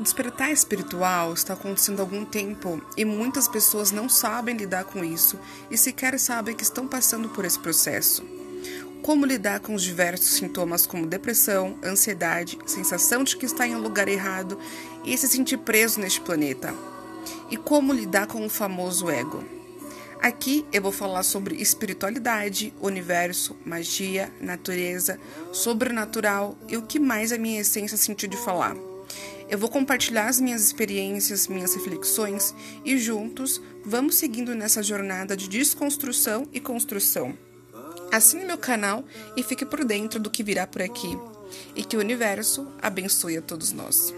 O despertar espiritual está acontecendo há algum tempo e muitas pessoas não sabem lidar com isso e sequer sabem que estão passando por esse processo. Como lidar com os diversos sintomas como depressão, ansiedade, sensação de que está em um lugar errado e se sentir preso neste planeta. E como lidar com o famoso ego. Aqui eu vou falar sobre espiritualidade, universo, magia, natureza, sobrenatural e o que mais a minha essência sentiu de falar. Eu vou compartilhar as minhas experiências, minhas reflexões e juntos vamos seguindo nessa jornada de desconstrução e construção. Assine meu canal e fique por dentro do que virá por aqui. E que o universo abençoe a todos nós.